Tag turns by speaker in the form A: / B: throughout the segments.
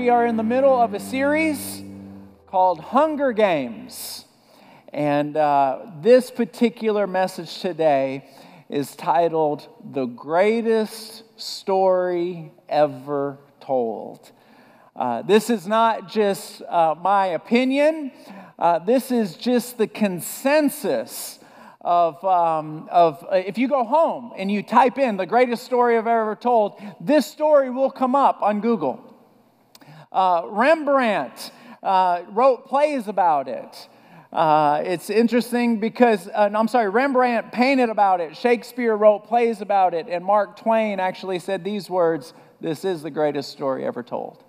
A: we are in the middle of a series called Hunger Games. And uh, this particular message today is titled The Greatest Story Ever Told. Uh, this is not just uh, my opinion, uh, this is just the consensus of, um, of uh, if you go home and you type in the greatest story I've ever told, this story will come up on Google. Uh, Rembrandt uh, wrote plays about it. Uh, it's interesting because, uh, I'm sorry, Rembrandt painted about it, Shakespeare wrote plays about it, and Mark Twain actually said these words This is the greatest story ever told.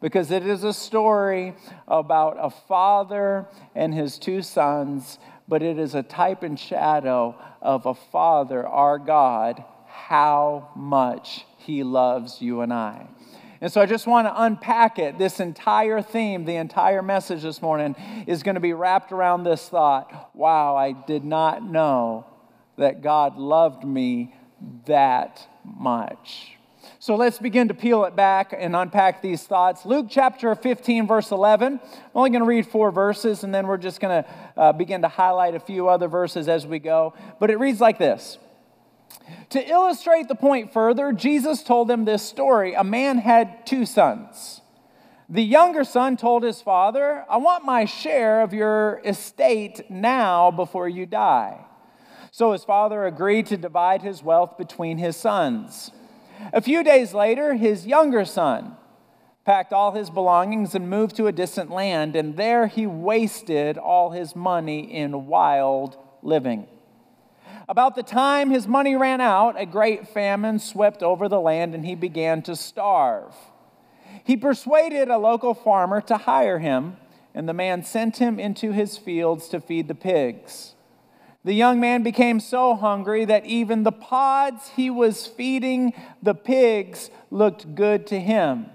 A: Because it is a story about a father and his two sons, but it is a type and shadow of a father, our God, how much he loves you and I. And so I just want to unpack it. This entire theme, the entire message this morning is going to be wrapped around this thought wow, I did not know that God loved me that much. So let's begin to peel it back and unpack these thoughts. Luke chapter 15, verse 11. I'm only going to read four verses, and then we're just going to uh, begin to highlight a few other verses as we go. But it reads like this to illustrate the point further, Jesus told them this story. A man had two sons. The younger son told his father, I want my share of your estate now before you die. So his father agreed to divide his wealth between his sons. A few days later, his younger son packed all his belongings and moved to a distant land, and there he wasted all his money in wild living. About the time his money ran out, a great famine swept over the land and he began to starve. He persuaded a local farmer to hire him, and the man sent him into his fields to feed the pigs. The young man became so hungry that even the pods he was feeding the pigs looked good to him.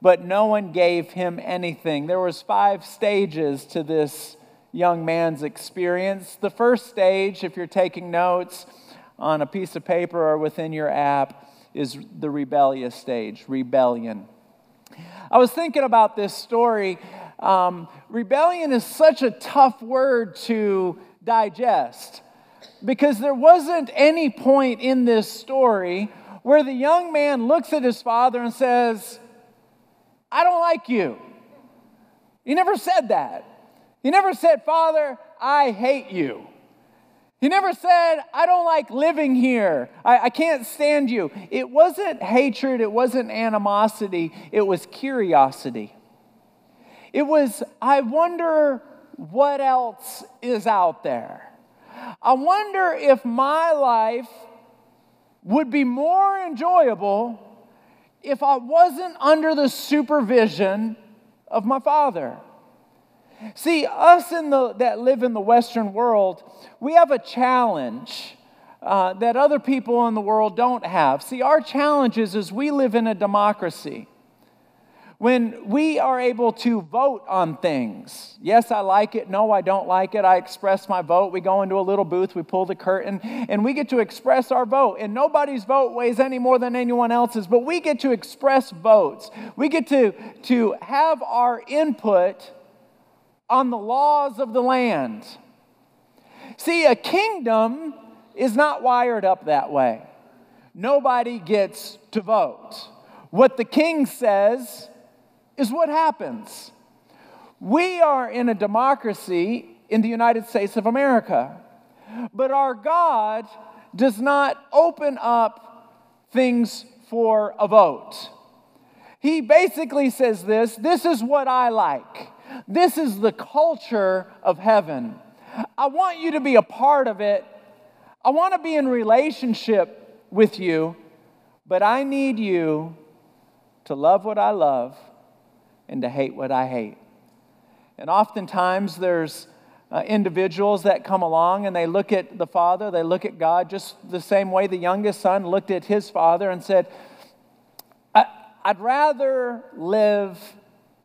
A: But no one gave him anything. There was five stages to this young man's experience. The first stage, if you're taking notes on a piece of paper or within your app, is the rebellious stage, rebellion. I was thinking about this story. Um, rebellion is such a tough word to digest because there wasn't any point in this story where the young man looks at his father and says, I don't like you. He never said that. He never said, Father, I hate you. He never said, I don't like living here. I, I, can't stand you. It wasn't hatred, it wasn't animosity, it was curiosity. It was, I wonder what else is out there. I wonder if my life would be more enjoyable if I wasn't under the supervision of my father. See, us in the, that live in the Western world, we have a challenge uh, that other people in the world don't have. See, our challenge is, is we live in a democracy. When we are able to vote on things, yes, I like it, no, I don't like it, I express my vote. We go into a little booth, we pull the curtain, and we get to express our vote. And nobody's vote weighs any more than anyone else's, but we get to express votes. We get to, to have our input on the laws of the land. See, a kingdom is not wired up that way. Nobody gets to vote. What the king says is what happens. We are in a democracy in the United States of America, but our God does not open up things for a vote. He basically says this this is what I like. This is the culture of heaven. I want you to be a part of it. I want to be in relationship with you, but I need you to love what I love and to hate what I hate. And oftentimes there's uh, individuals that come along and they look at the Father, they look at God just the same way the youngest son looked at his father and said, I'd rather live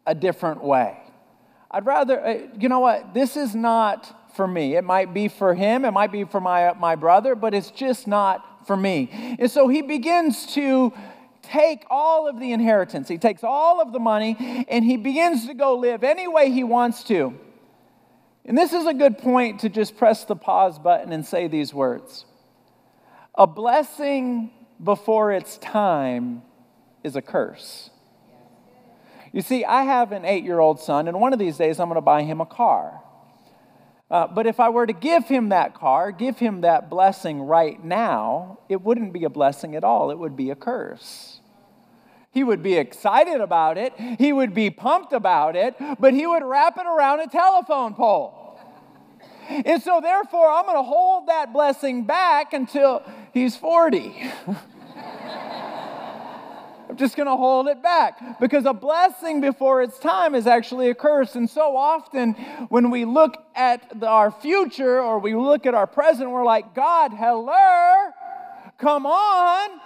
A: a different way. I'd rather, uh, you know what, this is not for me. It might be for him, it might be for my, my brother, but it's just not for me. And so he begins to take all of the inheritance, he takes all of the money, and he begins to go live any way he wants to. And this is a good point to just press the pause button and say these words A blessing before its time is a curse. You see, I have an eight year old son, and one of these days I'm going to buy him a car. Uh, but if I were to give him that car, give him that blessing right now, it wouldn't be a blessing at all. It would be a curse. He would be excited about it, he would be pumped about it, but he would wrap it around a telephone pole. And so, therefore, I'm going to hold that blessing back until he's 40. I'm just going to hold it back because a blessing before its time is actually a curse. And so often, when we look at the, our future or we look at our present, we're like, God, hello, come on,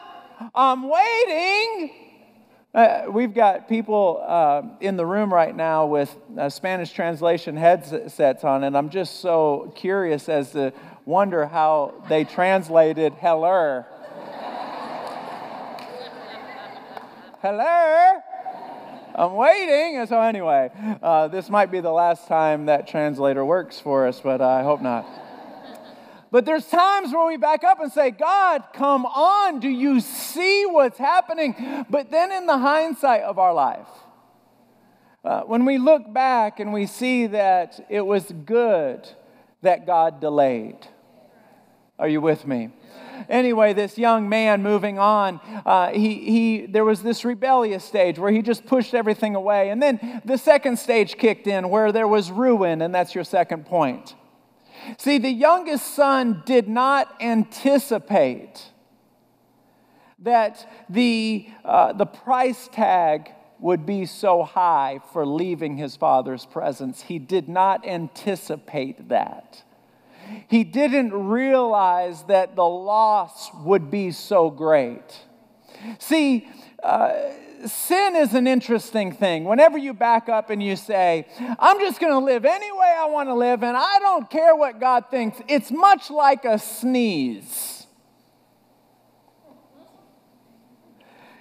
A: I'm waiting. Uh, we've got people uh, in the room right now with uh, Spanish translation headsets on, and I'm just so curious as to wonder how they translated heller. Hello? I'm waiting. And so, anyway, uh, this might be the last time that translator works for us, but I hope not. But there's times where we back up and say, God, come on, do you see what's happening? But then, in the hindsight of our life, uh, when we look back and we see that it was good that God delayed, are you with me? Anyway, this young man moving on, uh, he, he, there was this rebellious stage where he just pushed everything away. And then the second stage kicked in where there was ruin, and that's your second point. See, the youngest son did not anticipate that the, uh, the price tag would be so high for leaving his father's presence. He did not anticipate that he didn't realize that the loss would be so great. See, uh, sin is an interesting thing. Whenever you back up and you say, I'm just going to live any way I want to live, and I don't care what God thinks, it's much like a sneeze.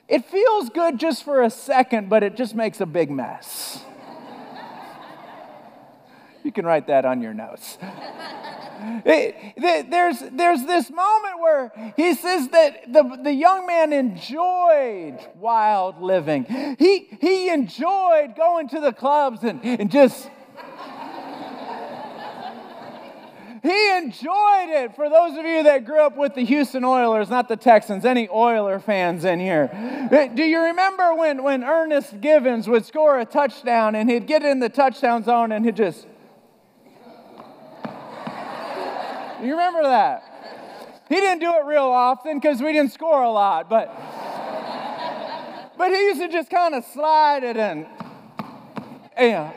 A: It feels good just for a second, but it just makes a big mess. you can write that on your notes. There's, there's this moment where he says that the, the young man enjoyed wild living. He, he enjoyed going to the clubs and, and just. he enjoyed it. For those of you that grew up with the Houston Oilers, not the Texans, any Oiler fans in here. Uh, do you remember when, when Ernest Givins would score a touchdown and he'd get in the touchdown zone and he'd just You remember that? He didn't do it real often because we didn't score a lot, but but he used to just kind of slide it in. yeah.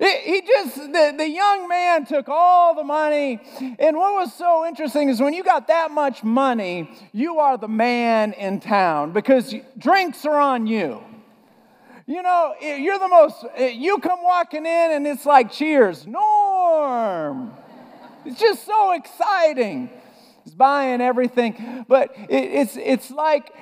A: he just, the, the young man took all the money. And what was so interesting is when you got that much money, you are the man in town because drinks are on you. You know, you're the most, you come walking in and it's like, cheers, Norm. It's just so exciting. He's buying everything. But it, it's, it's like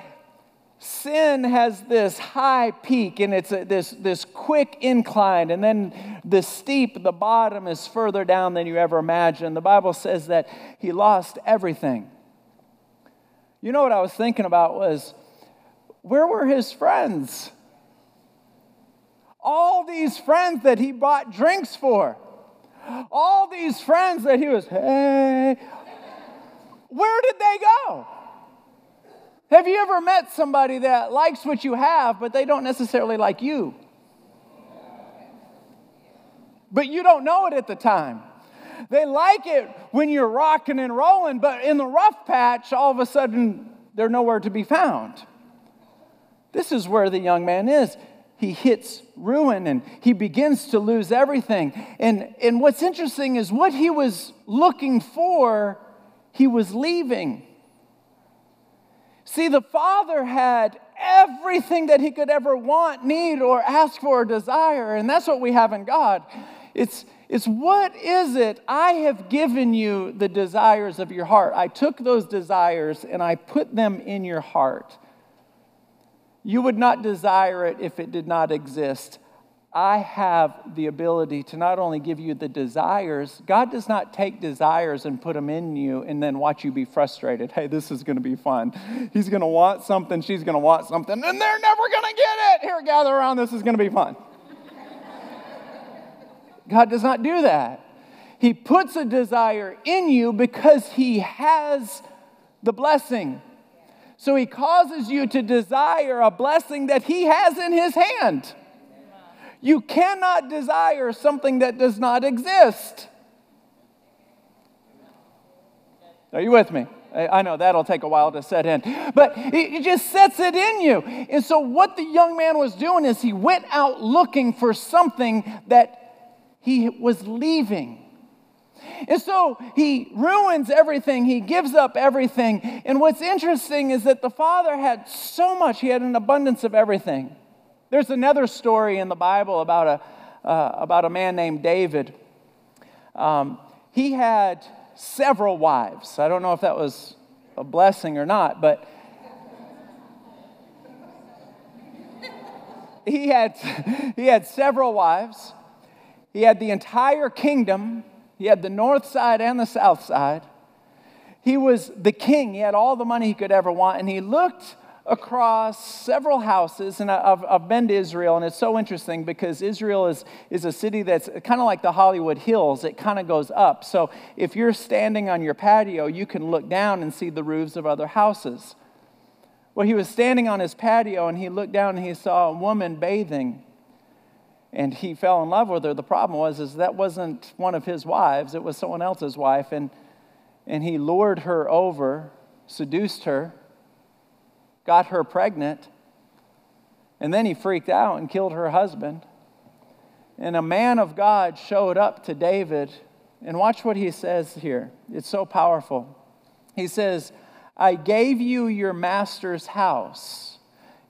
A: sin has this high peak and it's a, this, this quick incline, and then the steep, the bottom is further down than you ever imagined. The Bible says that he lost everything. You know what I was thinking about was where were his friends? All these friends that he bought drinks for. All these friends that he was, hey, where did they go? Have you ever met somebody that likes what you have, but they don't necessarily like you? But you don't know it at the time. They like it when you're rocking and rolling, but in the rough patch, all of a sudden, they're nowhere to be found. This is where the young man is he hits ruin and he begins to lose everything. And, and what's interesting is what he was looking for, he was leaving. See, the father had everything that he could ever want, need, or ask for or desire. And that's what we have in God. It's, it's what is it? I have given you the desires of your heart. I took those desires and I put them in your heart. You would not desire it if it did not exist. I have the ability to not only give you the desires, God does not take desires and put them in you and then watch you be frustrated. Hey, this is going to be fun. He's going to want something, she's going to want something, and they're never going to get it. Here, gather around, this is going to be fun. God does not do that. He puts a desire in you because He has the blessing. So He causes you to desire a blessing that He has in His hand. You cannot desire something that does not exist. Are you with me? I know that'll take a while to set in, but it just sets it in you. And so, what the young man was doing is he went out looking for something that he was leaving. And so he ruins everything, he gives up everything. And what's interesting is that the father had so much, he had an abundance of everything. There's another story in the Bible about a, uh, about a man named David. Um, he had several wives. I don't know if that was a blessing or not, but he had, he had several wives. He had the entire kingdom, he had the north side and the south side. He was the king, he had all the money he could ever want, and he looked across several houses, and I've, I've been to Israel, and it's so interesting because Israel is, is a city that's kind of like the Hollywood Hills. It kind of goes up. So if you're standing on your patio, you can look down and see the roofs of other houses. Well, he was standing on his patio, and he looked down and he saw a woman bathing, and he fell in love with her. The problem was is that wasn't one of his wives; it was someone else's wife, and and he lured her over, seduced her got her pregnant, and then he freaked out and killed her husband. And a man of God showed up to David, and watch what he says here. It's so powerful. He says, I gave you your master's house.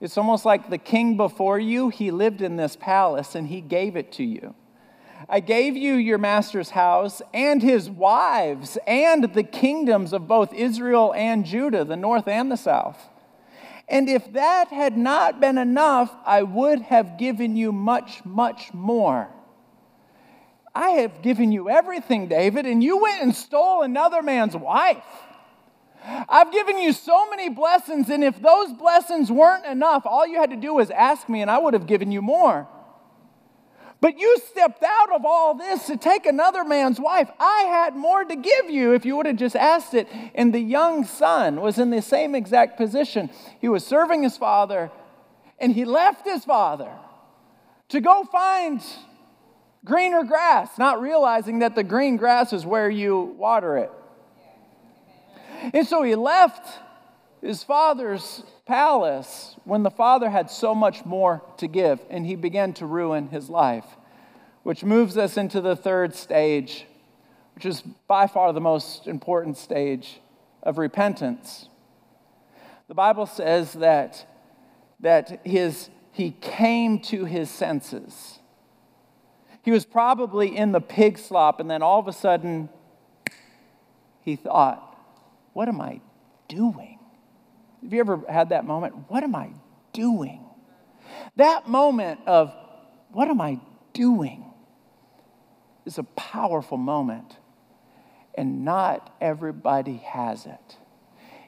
A: It's almost like the king before you, he lived in this palace and he gave it to you. I gave you your master's house and his wives and the kingdoms of both Israel and Judah, the north and the south. And if that had not been enough, I would have given you much, much more. I have given you everything, David, and you went and stole another man's wife. I've given you so many blessings, and if those blessings weren't enough, all you had to do was ask me, and I would have given you more. But you stepped out of all this to take another man's wife. I had more to give you if you would have just asked it. And the young son was in the same exact position. He was serving his father, and he left his father to go find greener grass, not realizing that the green grass is where you water it. And so he left his father's palace when the father had so much more to give, and he began to ruin his life. Which moves us into the third stage, which is by far the most important stage of repentance. The Bible says that, that his, he came to his senses. He was probably in the pig slop, and then all of a sudden, he thought, What am I doing? Have you ever had that moment? What am I doing? That moment of, what am I doing? is a powerful moment, and not everybody has it.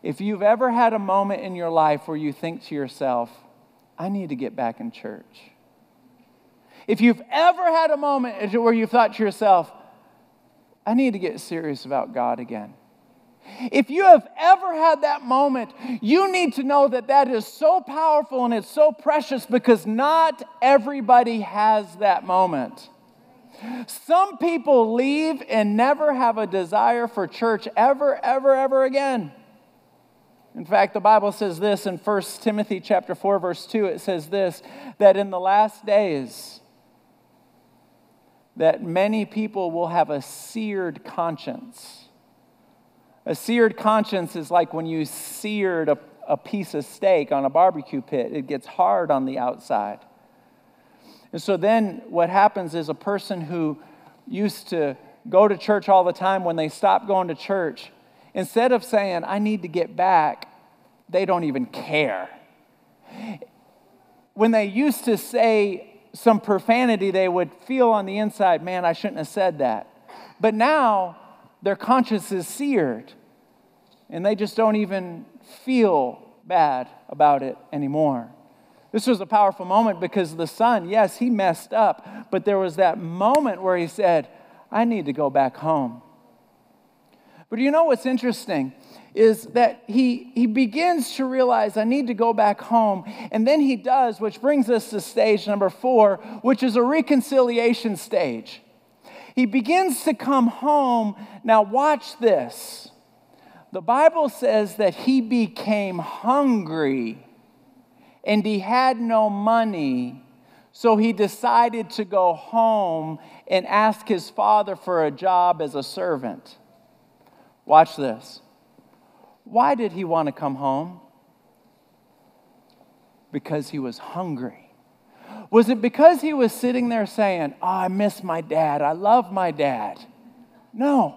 A: If you've ever had a moment in your life where you think to yourself, I need to get back in church. If you've ever had a moment where you've thought to yourself, I need to get serious about God again. If you have ever had that moment, you need to know that that is so powerful and it's so precious because not everybody has that moment. Some people leave and never have a desire for church ever, ever, ever again. In fact, the Bible says this in 1 Timothy chapter 4 verse 2 it says this that in the last days that many people will have a seared conscience. A seared conscience is like when you seared a, a piece of steak on a barbecue pit. It gets hard on the outside. And so then what happens is a person who used to go to church all the time, when they stop going to church, instead of saying, I need to get back, they don't even care. when they used to say some profanity, they would feel on the inside, man, I shouldn't have said that. But now their conscience is seared and they just don't even feel bad about it anymore. This was a powerful moment because the son, yes, he messed up, but there was that moment where he said, I need to go back home. But you know what's interesting? Is that he, he begins to realize, I need to go back home. And then he does, which brings us to stage number four, which is a reconciliation stage. He begins to come home. Now, watch this. The Bible says that he became hungry and he had no money. So he decided to go home and ask his father for a job as a servant. Watch this. Why did he want to come home? Because he was hungry. Was it because he was sitting there saying, Oh, I miss my dad. I love my dad? No,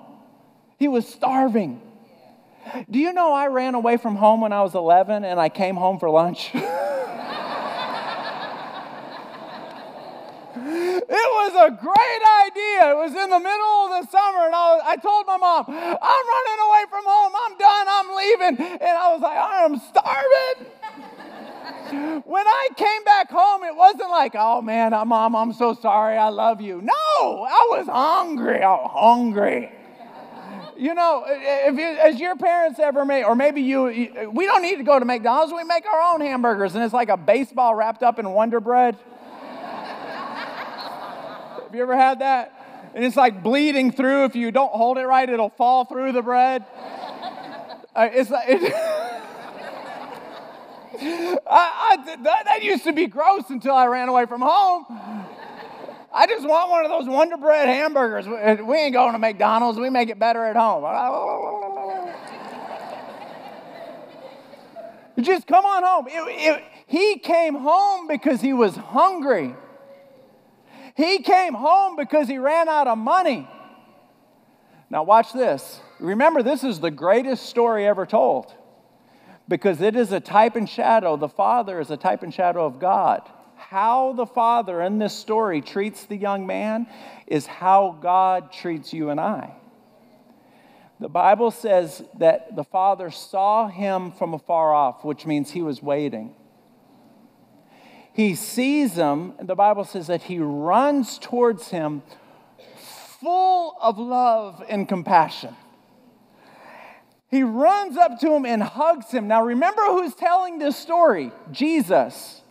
A: he was starving. Do you know I ran away from home when I was 11 and I came home for lunch? it was a great idea. It was in the middle of the summer, and I, was, I told my mom, I'm running away from home. I'm done. I'm leaving. And I was like, I am starving. When I came back home, it wasn't like, oh man, mom, I'm so sorry. I love you. No, I was hungry. I was hungry you know, if you, as your parents ever made, or maybe you, we don't need to go to McDonald's. We make our own hamburgers, and it's like a baseball wrapped up in Wonder Bread. Have you ever had that? And it's like bleeding through. If you don't hold it right, it'll fall through the bread. Uh, it's like. It, I, I, that, that used to be gross until I ran away from home. I just want one of those Wonder Bread hamburgers. We ain't going to McDonald's. We make it better at home. just come on home. It, it, he came home because he was hungry. He came home because he ran out of money. Now, watch this. Remember, this is the greatest story ever told because it is a type and shadow. The Father is a type and shadow of God how the Father in this story treats the young man is how God treats you and I. The Bible says that the Father saw him from afar off, which means he was waiting. He sees him, and the Bible says that he runs towards him full of love and compassion. He runs up to him and hugs him. Now, remember who's telling this story? Jesus.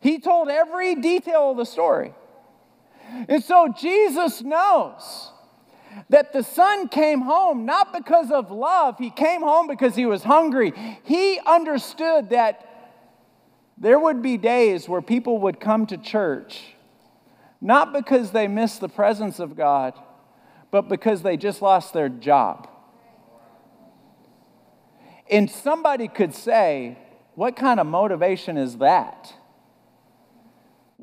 A: He told every detail of the story. And so Jesus knows that the son came home not because of love, he came home because he was hungry. He understood that there would be days where people would come to church not because they missed the presence of God, but because they just lost their job. And somebody could say, What kind of motivation is that?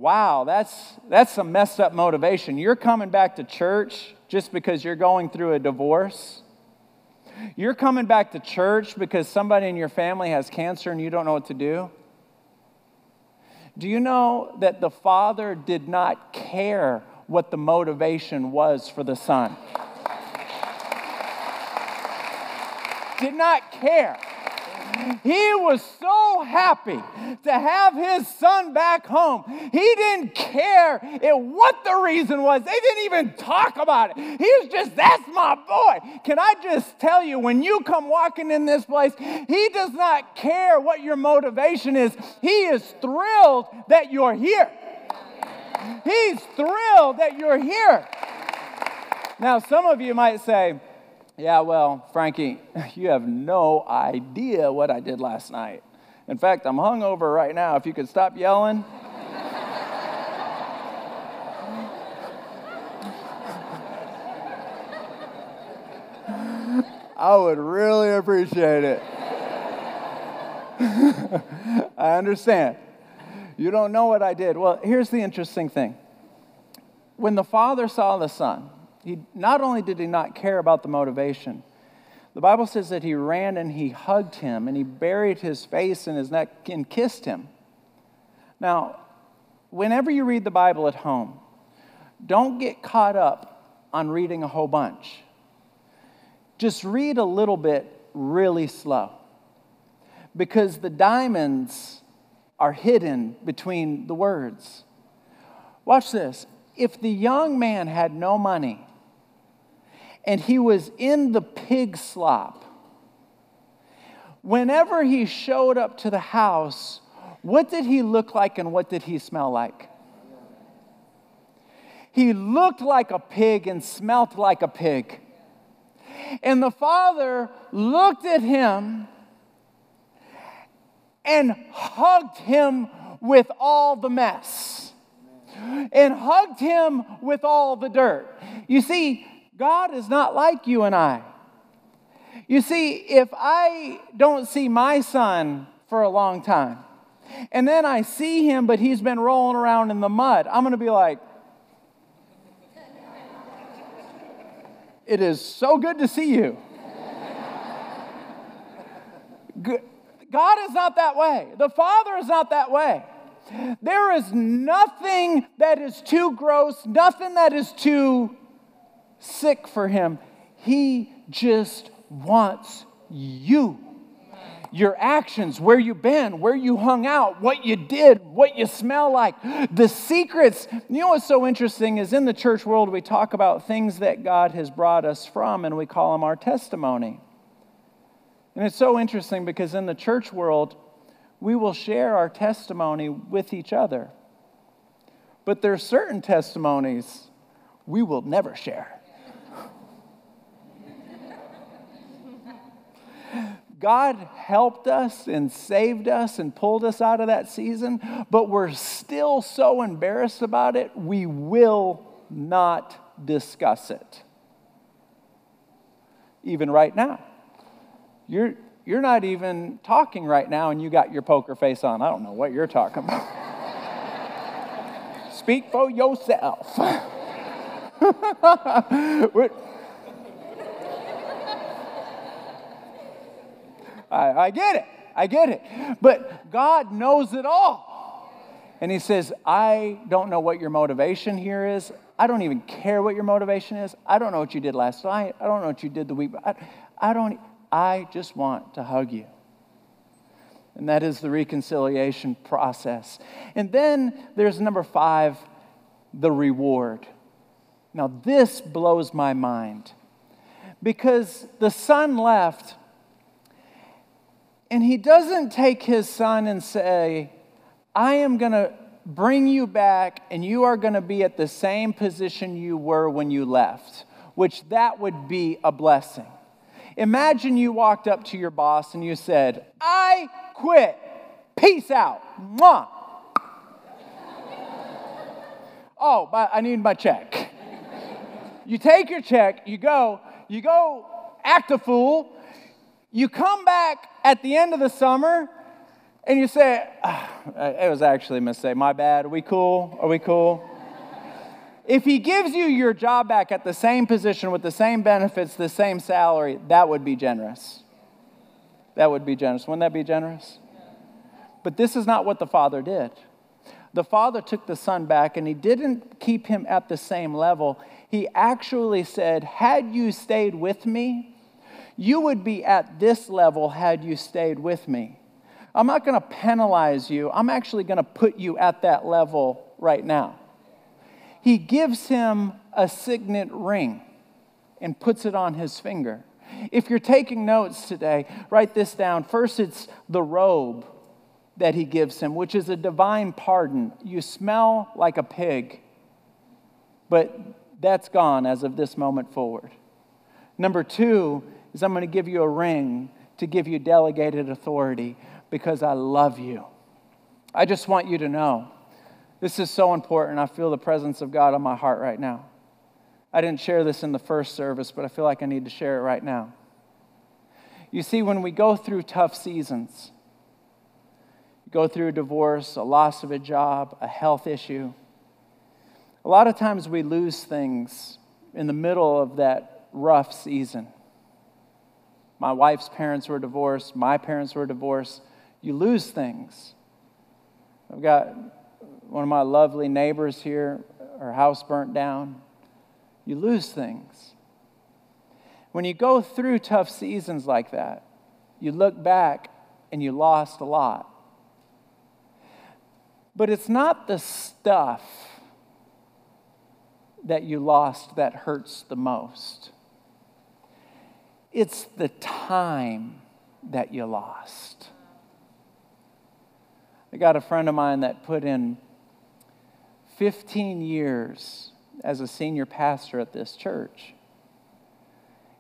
A: wow, that's, that's some messed up motivation. You're coming back to church just because you're going through a divorce. You're coming back to church because somebody in your family has cancer and you don't know what to do. Do you know that the father did not care what the motivation was for the son? Did not care. He was so happy to have his son back home. He didn't care what the reason was. They didn't even talk about it. He was just, that's my boy. Can I just tell you, when you come walking in this place, he does not care what your motivation is. He is thrilled that you're here. He's thrilled that you're here. Now, some of you might say, yeah, well, Frankie, you have no idea what I did last night. In fact, I'm hungover right now. If you could stop yelling. I would really appreciate it. I understand. You don't know what I did. Well, here's the interesting thing. When the father saw the son, he, not only did he not care about the motivation, the Bible says that he ran and he hugged him and he buried his face in his neck and kissed him. Now, whenever you read the Bible at home, don't get caught up on reading a whole bunch. Just read a little bit really slow because the diamonds are hidden between the words. Watch this. If the young man had no money and he was in the pig slop, whenever he showed up to the house, what did he look like and what did he smell like? He looked like a pig and smelt like a pig. And the father looked at him and hugged him with all the mess and hugged him with all the dirt. You see, God is not like you and I. You see, if I don't see my son for a long time, and then I see him, but he's been rolling around in the mud, I'm going to be like, It is so good to see you. God is not that way. The Father is not that way. There is nothing that is too gross, nothing that is too sick for Him. He just wants you. Your actions, where you've been, where you hung out, what you did, what you smell like, the secrets. You know what's so interesting is in the church world, we talk about things that God has brought us from, and we call them our testimony. And it's so interesting because in the church world, we will share our testimony with each other. But there are certain testimonies we will never share. God helped us and saved us and pulled us out of that season, but we're still so embarrassed about it, we will not discuss it. Even right now. You're, you're not even talking right now and you got your poker face on. I don't know what you're talking about. Speak for yourself. I, I get it. I get it. But God knows it all. And He says, I don't know what your motivation here is. I don't even care what your motivation is. I don't know what you did last night. I don't know what you did the week. I, I don't. I just want to hug you. And that is the reconciliation process. And then there's number five, the reward. Now, this blows my mind because the son left and he doesn't take his son and say, I am going to bring you back and you are going to be at the same position you were when you left, which that would be a blessing. Imagine you walked up to your boss and you said, I quit. Peace out. Mwah. oh, but I need my check. You take your check, you go, you go act a fool, you come back at the end of the summer and you say, oh, it was actually a mistake. My bad. Are we cool? Are we cool? if he gives you your job back at the same position with the same benefits, the same salary, that would be generous. That would be generous. Wouldn't that be generous? But this is not what the father did. The father took the son back and he didn't keep him at the same level. He actually said, Had you stayed with me, you would be at this level had you stayed with me. I'm not going to penalize you. I'm actually going to put you at that level right now. He gives him a signet ring and puts it on his finger. If you're taking notes today, write this down. First, it's the robe that he gives him, which is a divine pardon. You smell like a pig, but that's gone as of this moment forward. Number two is I'm going to give you a ring to give you delegated authority because I love you. I just want you to know this is so important. I feel the presence of God on my heart right now. I didn't share this in the first service, but I feel like I need to share it right now. You see, when we go through tough seasons, go through a divorce, a loss of a job, a health issue, a lot of times we lose things in the middle of that rough season. My wife's parents were divorced, my parents were divorced. You lose things. I've got one of my lovely neighbors here, her house burnt down. You lose things. When you go through tough seasons like that, you look back and you lost a lot. But it's not the stuff that you lost that hurts the most, it's the time that you lost. I got a friend of mine that put in 15 years as a senior pastor at this church.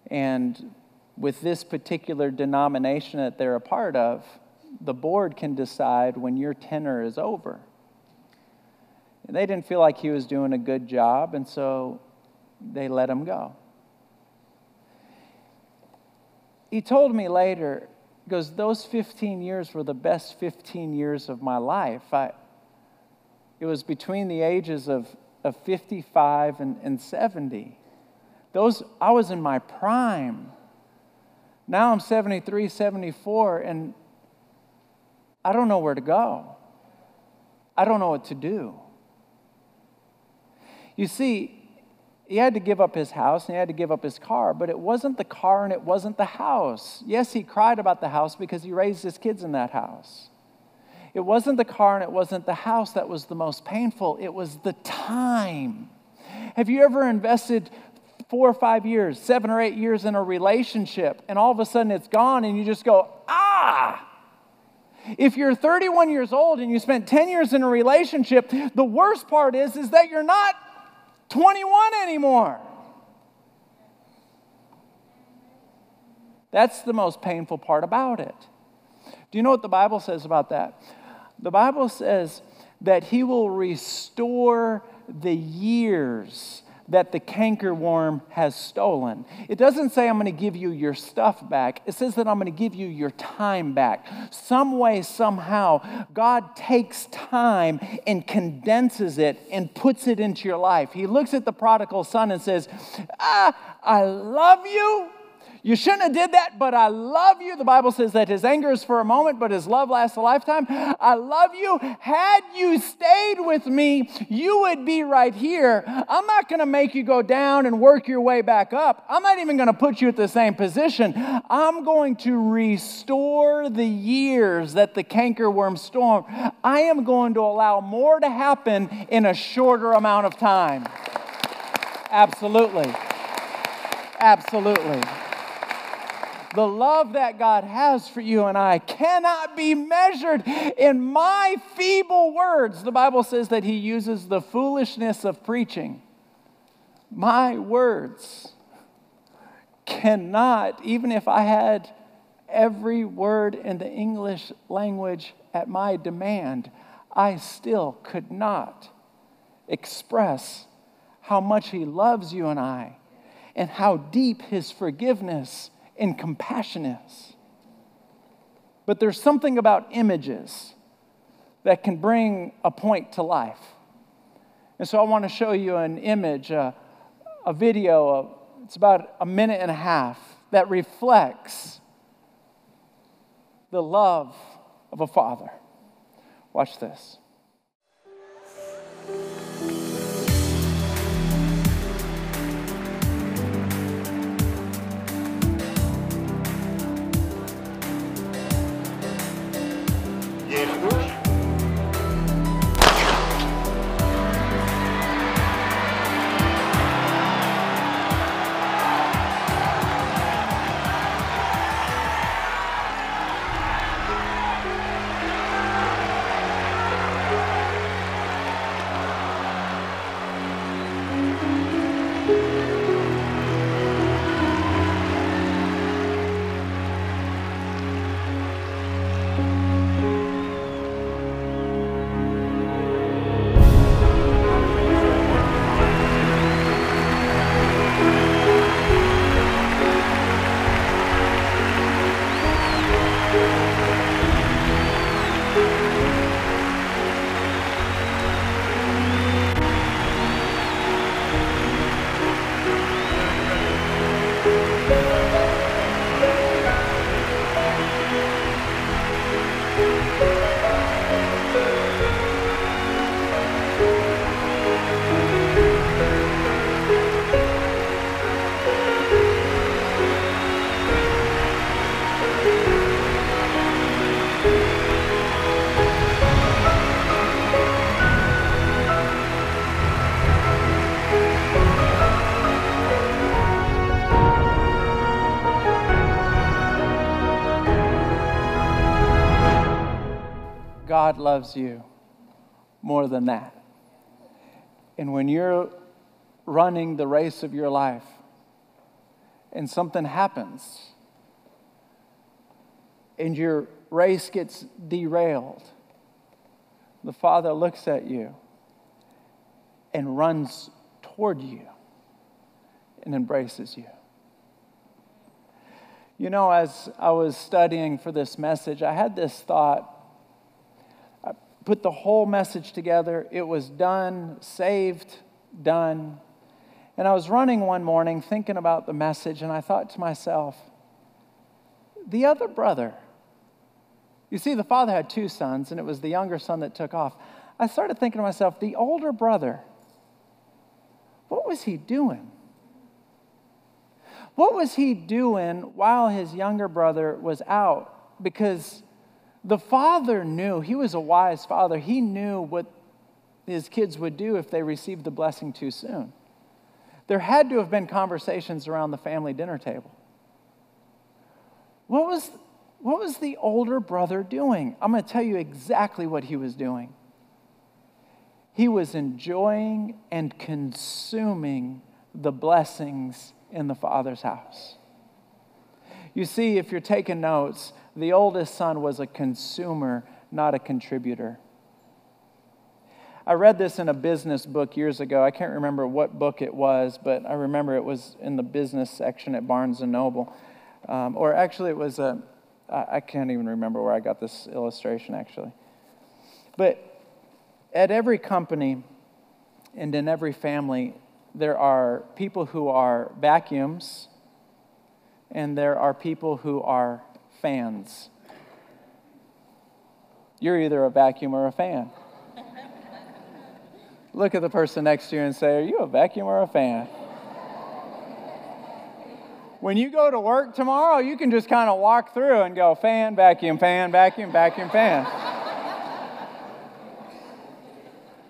A: And with this particular denomination that they're a part of, the board can decide when your tenure is over. And they didn't feel like he was doing a good job, and so they let him go. He told me later, goes, Those 15 years were the best 15 years of my life. I, it was between the ages of, of 55 and, and 70. Those, I was in my prime. Now I'm 73, 74, and I don't know where to go. I don't know what to do. You see, he had to give up his house and he had to give up his car, but it wasn't the car and it wasn't the house. Yes, he cried about the house because he raised his kids in that house. It wasn't the car and it wasn't the house that was the most painful, it was the time. Have you ever invested four or five years, seven or eight years in a relationship, and all of a sudden it's gone, and you just go, ah! If you're 31 years old and you spent 10 years in a relationship, the worst part is, is that you're not 21 anymore. That's the most painful part about it. Do you know what the Bible says about that? The Bible says that He will restore the years that the cankerworm has stolen. It doesn't say, I'm going to give you your stuff back. It says that I'm going to give you your time back. Some way, somehow, God takes time and condenses it and puts it into your life. He looks at the prodigal son and says, Ah, I love you. You shouldn't have did that, but I love you. The Bible says that his anger is for a moment, but his love lasts a lifetime. I love you. Had you stayed with me, you would be right here. I'm not going to make you go down and work your way back up. I'm not even going to put you at the same position. I'm going to restore the years that the cankerworm stormed. I am going to allow more to happen in a shorter amount of time. Absolutely. Absolutely. The love that God has for you and I cannot be measured in my feeble words. The Bible says that He uses the foolishness of preaching. My words cannot, even if I had every word in the English language at my demand, I still could not express how much He loves you and I and how deep His forgiveness and compassion is. But there's something about images that can bring a point to life. And so I want to show you an image, uh, a video, of, it's about a minute and a half, that reflects the love of a father. Watch this. Yeah. God loves you more than that. And when you're running the race of your life and something happens and your race gets derailed, the Father looks at you and runs toward you and embraces you. You know, as I was studying for this message, I had this thought. Put the whole message together. It was done, saved, done. And I was running one morning thinking about the message, and I thought to myself, the other brother. You see, the father had two sons, and it was the younger son that took off. I started thinking to myself, the older brother, what was he doing? What was he doing while his younger brother was out? Because the father knew, he was a wise father, he knew what his kids would do if they received the blessing too soon. There had to have been conversations around the family dinner table. What was, what was the older brother doing? I'm going to tell you exactly what he was doing. He was enjoying and consuming the blessings in the Father's house. You see, if you're taking notes, the oldest son was a consumer, not a contributor. I read this in a business book years ago. I can't remember what book it was, but I remember it was in the business section at Barnes and Noble. Um, or actually, it was a, I can't even remember where I got this illustration actually. But at every company and in every family, there are people who are vacuums, and there are people who are fans. You're either a vacuum or a fan. Look at the person next to you and say, Are you a vacuum or a fan? when you go to work tomorrow, you can just kind of walk through and go fan, vacuum, fan, vacuum, vacuum, fan.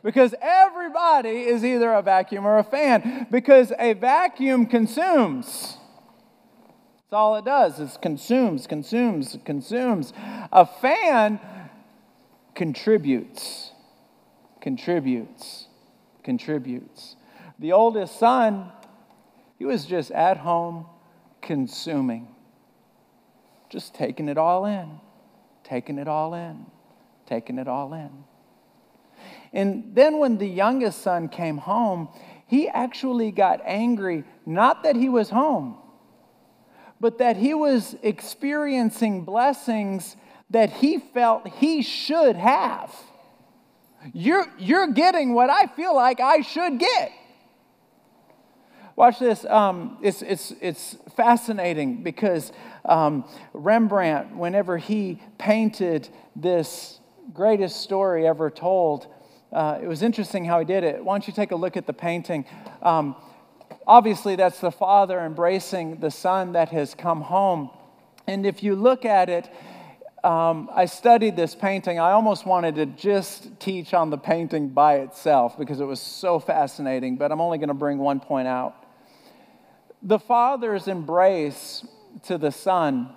A: because everybody is either a vacuum or a fan, because a vacuum consumes. That's all it does is consumes, consumes, consumes. A fan contributes, contributes, contributes. The oldest son, he was just at home consuming, just taking it all in, taking it all in, taking it all in. And then when the youngest son came home, he actually got angry, not that he was home, but that he was experiencing blessings that he felt he should have. You're, you're getting what I feel like I should get. Watch this. Um, it's, it's, it's fascinating because um, Rembrandt, whenever he painted this greatest story ever told, uh, it was interesting how he did it. Why don't you take a look at the painting? Um, obviously, that's the father embracing the son that has come home. And if you look at it, um, I studied this painting. I almost wanted to just teach on the painting by itself because it was so fascinating, but I'm only going to bring one point out. The father's embrace to the son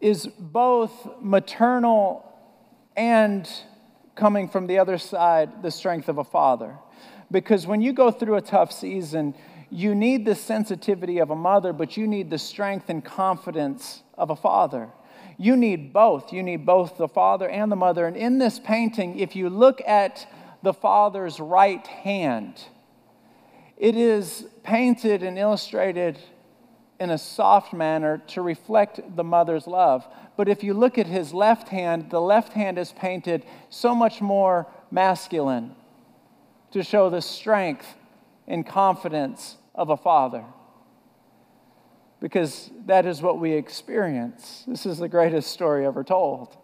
A: is both maternal and coming from the other side, the strength of a father. Because when you go through a tough season, you need the sensitivity of a mother, but you need the strength and confidence of a father. You need both. You need both the father and the mother. And in this painting, if you look at the father's right hand, it is painted and illustrated in a soft manner to reflect the mother's love. But if you look at his left hand, the left hand is painted so much more masculine to show the strength and confidence of a father. Because that is what we experience. This is the greatest story ever told.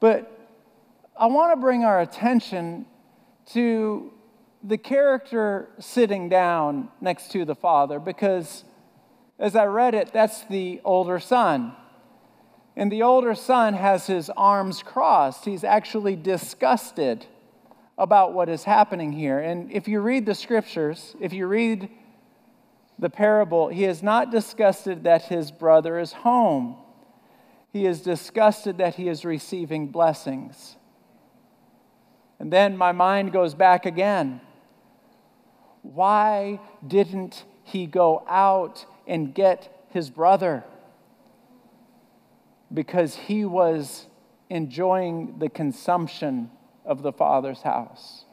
A: But I want to bring our attention to the character sitting down next to the father because as I read it, that's the older son. And the older son has his arms crossed. He's actually disgusted about what is happening here. And if you read the scriptures, if you read the parable, he is not disgusted that his brother is home. he is disgusted that he is receiving blessings. And then my mind goes back again. Why didn't he go out and get his brother? Because he was enjoying the consumption of the Father's house.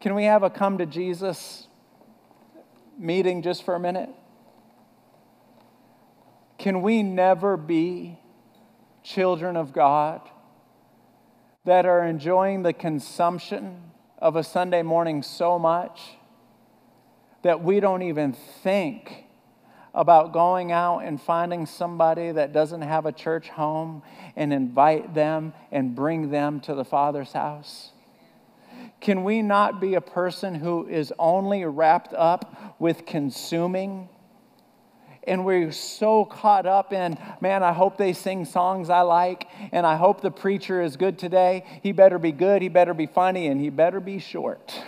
A: Can we have a come to Jesus meeting just for a minute? Can we never be children of God that are enjoying the consumption of a Sunday morning so much that we don't even think about going out and finding somebody that doesn't have a church home and invite them and bring them to the Father's house? Can we not be a person who is only wrapped up with consuming? And we're so caught up in, man, I hope they sing songs I like, and I hope the preacher is good today. He better be good, he better be funny, and he better be short.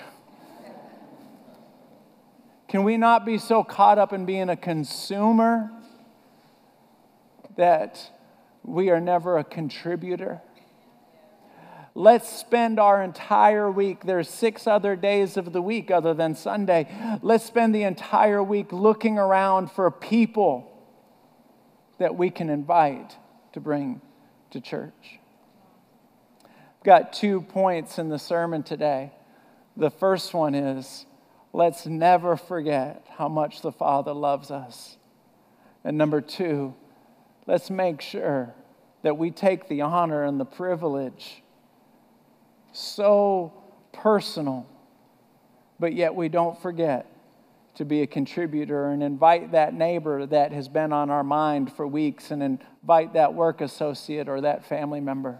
A: Can we not be so caught up in being a consumer that we are never a contributor? Let's spend our entire week. There's six other days of the week other than Sunday. Let's spend the entire week looking around for people that we can invite to bring to church. I've got two points in the sermon today. The first one is let's never forget how much the Father loves us. And number two, let's make sure that we take the honor and the privilege so personal, but yet we don't forget to be a contributor and invite that neighbor that has been on our mind for weeks and invite that work associate or that family member.